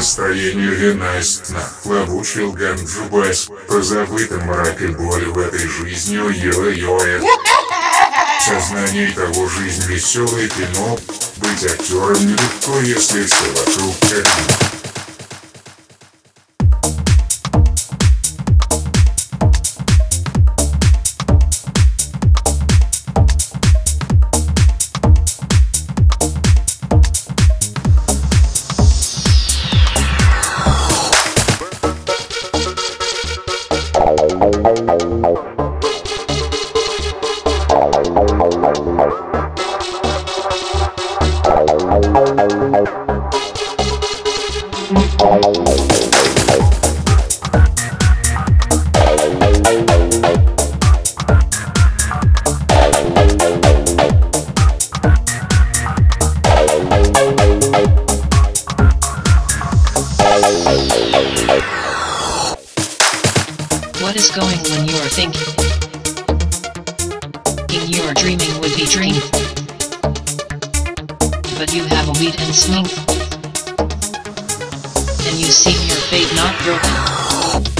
ненастно хлобучил ганджубас, позабытым мрак и боль в этой жизни ой-ой-ой. Сознание того жизнь веселое кино, быть актером нелегко, если все вокруг как going when you are thinking? You are dreaming would be dream. But you have a wheat and smoke. And you seem your fate not broken.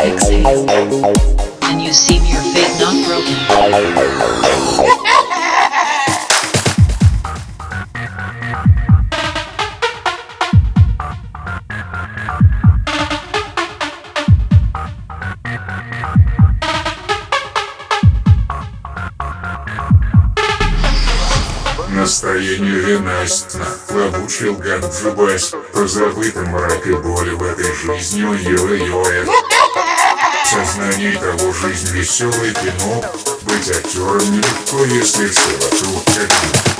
Exhale. And you seem your fate not broken. Настроение ненастно хлобучил ганджубас, позабытым мрак и боль в этой жизни. Ой-ой-ой. Сознание того жизнь веселое кино, быть актером нелегко, если все вокруг как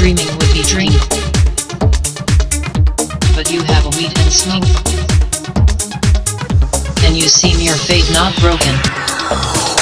dreaming would be dream. But you have a wheat and smoke. And you seem your fate not broken.